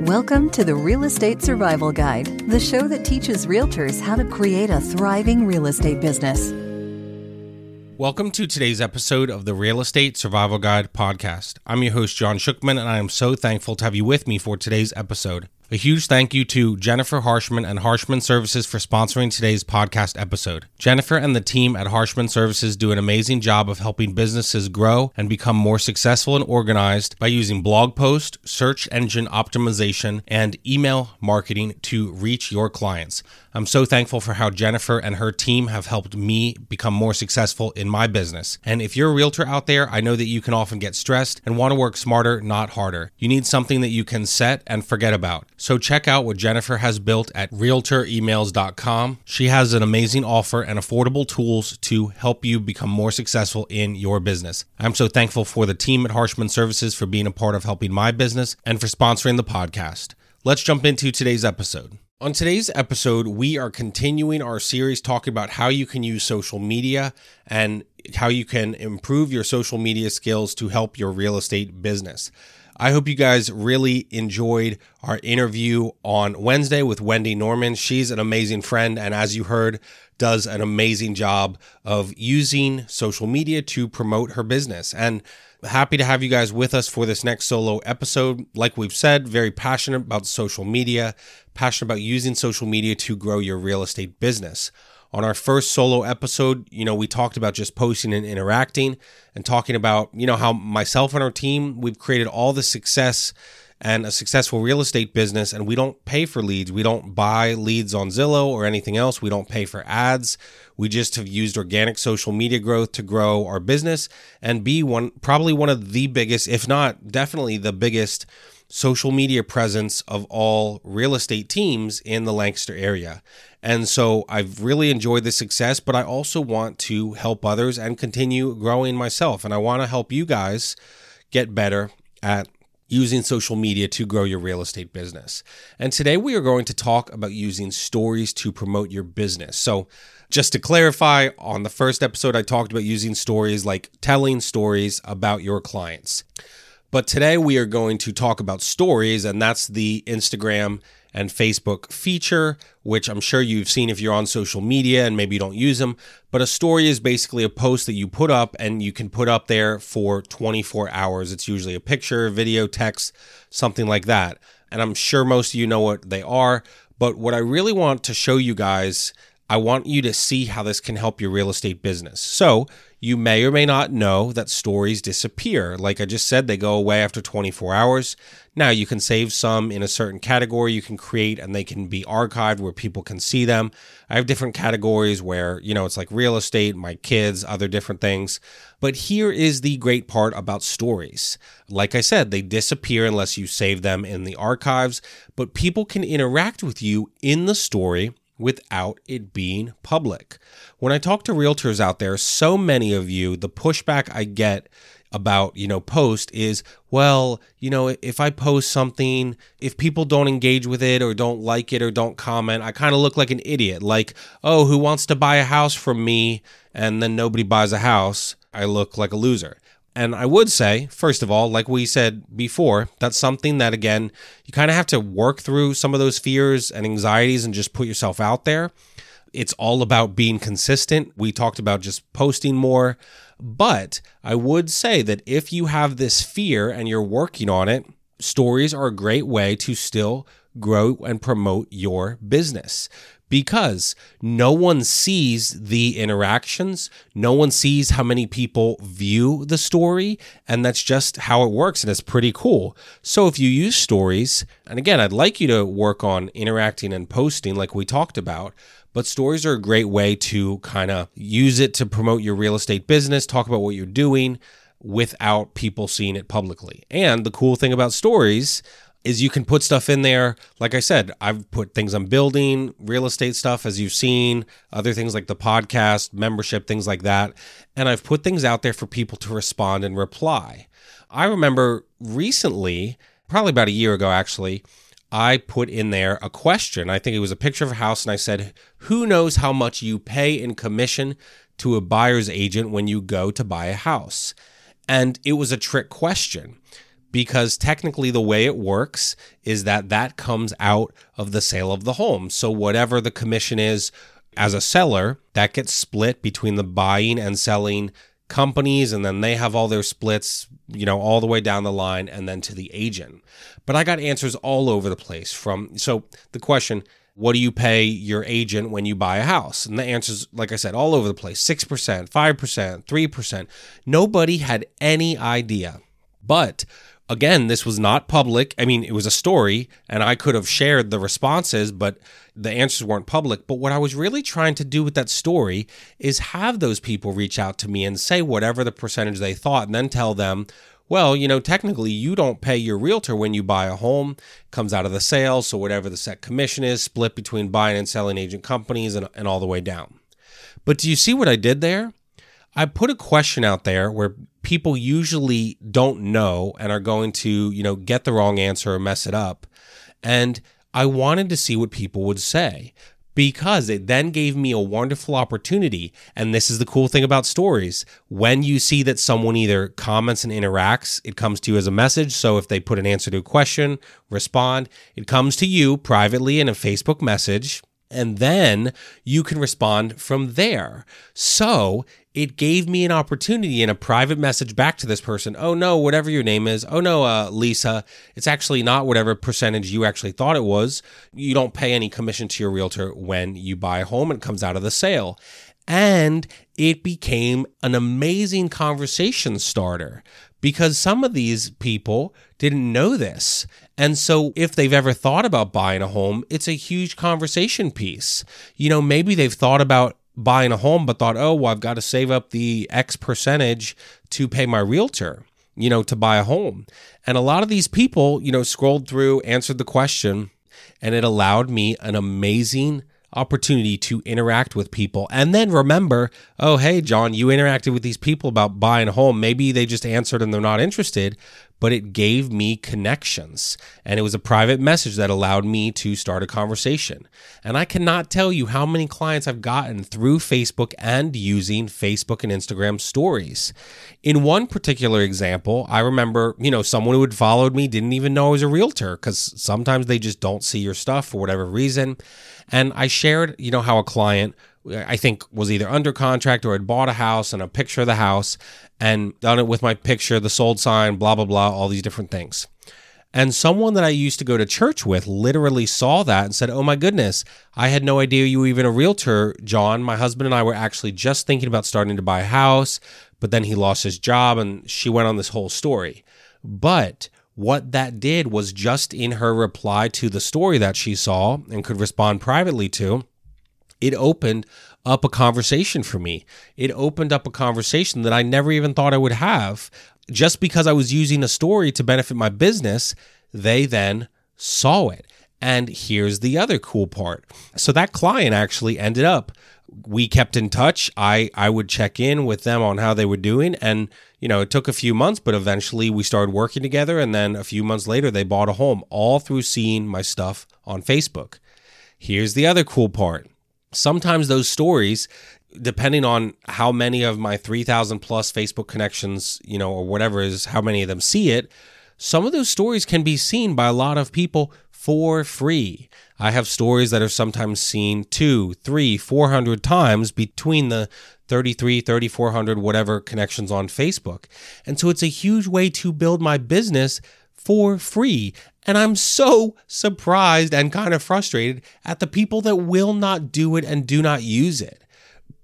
Welcome to the Real Estate Survival Guide, the show that teaches realtors how to create a thriving real estate business. Welcome to today's episode of the Real Estate Survival Guide podcast. I'm your host, John Shookman, and I am so thankful to have you with me for today's episode. A huge thank you to Jennifer Harshman and Harshman Services for sponsoring today's podcast episode. Jennifer and the team at Harshman Services do an amazing job of helping businesses grow and become more successful and organized by using blog post, search engine optimization, and email marketing to reach your clients. I'm so thankful for how Jennifer and her team have helped me become more successful in my business. And if you're a realtor out there, I know that you can often get stressed and want to work smarter, not harder. You need something that you can set and forget about. So check out what Jennifer has built at realtoremails.com. She has an amazing offer and affordable tools to help you become more successful in your business. I'm so thankful for the team at Harshman Services for being a part of helping my business and for sponsoring the podcast. Let's jump into today's episode. On today's episode, we are continuing our series talking about how you can use social media and how you can improve your social media skills to help your real estate business. I hope you guys really enjoyed our interview on Wednesday with Wendy Norman. She's an amazing friend, and as you heard, does an amazing job of using social media to promote her business. And happy to have you guys with us for this next solo episode. Like we've said, very passionate about social media, passionate about using social media to grow your real estate business. On our first solo episode, you know, we talked about just posting and interacting and talking about, you know, how myself and our team, we've created all the success and a successful real estate business and we don't pay for leads. We don't buy leads on Zillow or anything else. We don't pay for ads. We just have used organic social media growth to grow our business and be one probably one of the biggest, if not definitely the biggest social media presence of all real estate teams in the Lancaster area. And so I've really enjoyed the success, but I also want to help others and continue growing myself. And I want to help you guys get better at using social media to grow your real estate business. And today we are going to talk about using stories to promote your business. So, just to clarify, on the first episode, I talked about using stories like telling stories about your clients. But today we are going to talk about stories, and that's the Instagram and Facebook feature, which I'm sure you've seen if you're on social media and maybe you don't use them. But a story is basically a post that you put up and you can put up there for 24 hours. It's usually a picture, video, text, something like that. And I'm sure most of you know what they are. But what I really want to show you guys, I want you to see how this can help your real estate business. So, you may or may not know that stories disappear. Like I just said, they go away after 24 hours. Now, you can save some in a certain category you can create and they can be archived where people can see them. I have different categories where, you know, it's like real estate, my kids, other different things. But here is the great part about stories. Like I said, they disappear unless you save them in the archives, but people can interact with you in the story without it being public. When I talk to realtors out there, so many of you, the pushback I get about, you know, post is, well, you know, if I post something, if people don't engage with it or don't like it or don't comment, I kind of look like an idiot. Like, oh, who wants to buy a house from me? And then nobody buys a house. I look like a loser. And I would say, first of all, like we said before, that's something that, again, you kind of have to work through some of those fears and anxieties and just put yourself out there. It's all about being consistent. We talked about just posting more. But I would say that if you have this fear and you're working on it, stories are a great way to still grow and promote your business because no one sees the interactions. No one sees how many people view the story. And that's just how it works. And it's pretty cool. So if you use stories, and again, I'd like you to work on interacting and posting like we talked about. But stories are a great way to kind of use it to promote your real estate business, talk about what you're doing without people seeing it publicly. And the cool thing about stories is you can put stuff in there. Like I said, I've put things I'm building, real estate stuff, as you've seen, other things like the podcast, membership, things like that. And I've put things out there for people to respond and reply. I remember recently, probably about a year ago actually, I put in there a question. I think it was a picture of a house, and I said, Who knows how much you pay in commission to a buyer's agent when you go to buy a house? And it was a trick question because technically the way it works is that that comes out of the sale of the home. So whatever the commission is as a seller, that gets split between the buying and selling companies and then they have all their splits, you know, all the way down the line and then to the agent. But I got answers all over the place from so the question what do you pay your agent when you buy a house? And the answers, like I said, all over the place 6%, 5%, 3%. Nobody had any idea. But again, this was not public. I mean, it was a story, and I could have shared the responses, but the answers weren't public. But what I was really trying to do with that story is have those people reach out to me and say whatever the percentage they thought, and then tell them, well, you know, technically you don't pay your realtor when you buy a home, comes out of the sale. So whatever the set commission is, split between buying and selling agent companies and, and all the way down. But do you see what I did there? I put a question out there where people usually don't know and are going to, you know, get the wrong answer or mess it up. And I wanted to see what people would say because it then gave me a wonderful opportunity. And this is the cool thing about stories. When you see that someone either comments and interacts, it comes to you as a message. So if they put an answer to a question, respond, it comes to you privately in a Facebook message. And then you can respond from there. So it gave me an opportunity in a private message back to this person. Oh no, whatever your name is. Oh no, uh, Lisa, it's actually not whatever percentage you actually thought it was. You don't pay any commission to your realtor when you buy a home it comes out of the sale. And it became an amazing conversation starter because some of these people didn't know this. And so, if they've ever thought about buying a home, it's a huge conversation piece. You know, maybe they've thought about buying a home, but thought, oh, well, I've got to save up the X percentage to pay my realtor, you know, to buy a home. And a lot of these people, you know, scrolled through, answered the question, and it allowed me an amazing opportunity to interact with people and then remember oh hey john you interacted with these people about buying a home. Maybe they just answered and they're not interested but it gave me connections. And it was a private message that allowed me to start a conversation. And I cannot tell you how many clients I've gotten through Facebook and using Facebook and Instagram stories. In one particular example, I remember, you know, someone who had followed me didn't even know I was a realtor because sometimes they just don't see your stuff for whatever reason. And I shared, you know, how a client I think was either under contract or had bought a house and a picture of the house and done it with my picture, the sold sign, blah, blah, blah, all these different things. And someone that I used to go to church with literally saw that and said, Oh my goodness, I had no idea you were even a realtor, John. My husband and I were actually just thinking about starting to buy a house, but then he lost his job and she went on this whole story. But what that did was just in her reply to the story that she saw and could respond privately to, it opened up a conversation for me. It opened up a conversation that I never even thought I would have. Just because I was using a story to benefit my business, they then saw it. And here's the other cool part. So that client actually ended up we kept in touch. I I would check in with them on how they were doing and you know, it took a few months, but eventually we started working together and then a few months later they bought a home all through seeing my stuff on Facebook. Here's the other cool part sometimes those stories depending on how many of my 3000 plus facebook connections you know or whatever is how many of them see it some of those stories can be seen by a lot of people for free. I have stories that are sometimes seen two three four hundred times between the 33 3400 whatever connections on facebook. And so it's a huge way to build my business for free and I'm so surprised and kind of frustrated at the people that will not do it and do not use it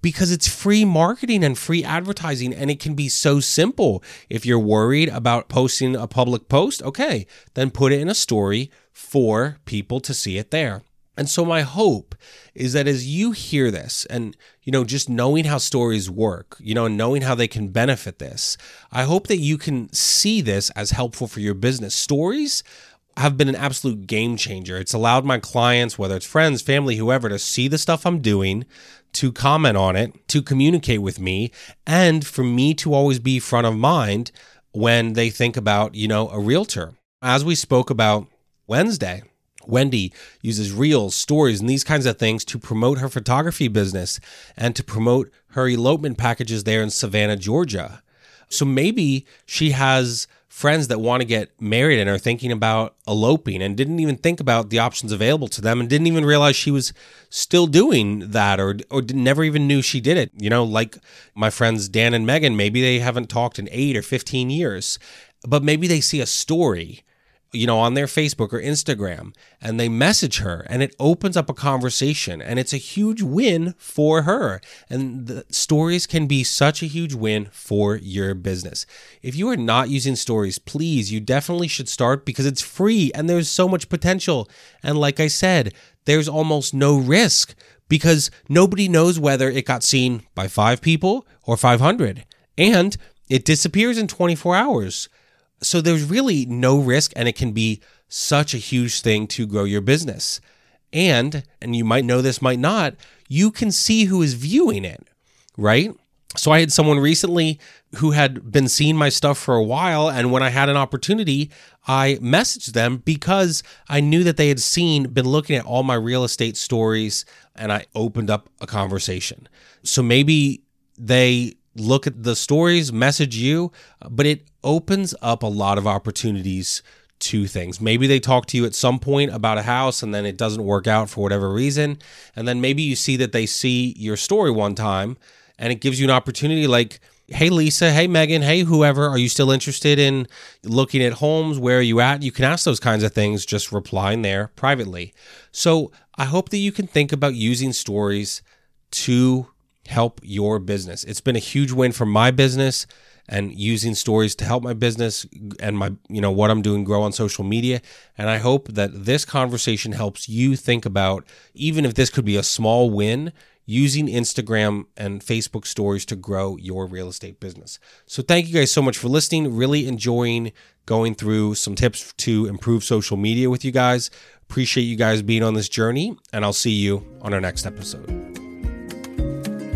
because it's free marketing and free advertising and it can be so simple. If you're worried about posting a public post, okay, then put it in a story for people to see it there. And so my hope is that as you hear this and you know just knowing how stories work, you know knowing how they can benefit this, I hope that you can see this as helpful for your business. Stories have been an absolute game changer. It's allowed my clients, whether it's friends, family, whoever, to see the stuff I'm doing, to comment on it, to communicate with me, and for me to always be front of mind when they think about, you know, a realtor. As we spoke about Wednesday, Wendy uses reels, stories, and these kinds of things to promote her photography business and to promote her elopement packages there in Savannah, Georgia. So maybe she has friends that want to get married and are thinking about eloping and didn't even think about the options available to them and didn't even realize she was still doing that or or never even knew she did it. You know, like my friends Dan and Megan, maybe they haven't talked in 8 or 15 years, but maybe they see a story you know, on their Facebook or Instagram and they message her and it opens up a conversation and it's a huge win for her. And the stories can be such a huge win for your business. If you are not using stories, please, you definitely should start because it's free and there's so much potential. And like I said, there's almost no risk because nobody knows whether it got seen by five people or 500. And it disappears in 24 hours. So there's really no risk and it can be such a huge thing to grow your business. And, and you might know this, might not, you can see who is viewing it, right? So I had someone recently who had been seeing my stuff for a while. And when I had an opportunity, I messaged them because I knew that they had seen, been looking at all my real estate stories, and I opened up a conversation. So maybe they look at the stories, message you, but it opens up a lot of opportunities to things. Maybe they talk to you at some point about a house and then it doesn't work out for whatever reason. And then maybe you see that they see your story one time and it gives you an opportunity like, hey, Lisa, hey, Megan, hey, whoever, are you still interested in looking at homes? Where are you at? You can ask those kinds of things, just replying there privately. So I hope that you can think about using stories to help your business. It's been a huge win for my business and using stories to help my business and my you know what I'm doing grow on social media and I hope that this conversation helps you think about even if this could be a small win using Instagram and Facebook stories to grow your real estate business. So thank you guys so much for listening. Really enjoying going through some tips to improve social media with you guys. Appreciate you guys being on this journey and I'll see you on our next episode.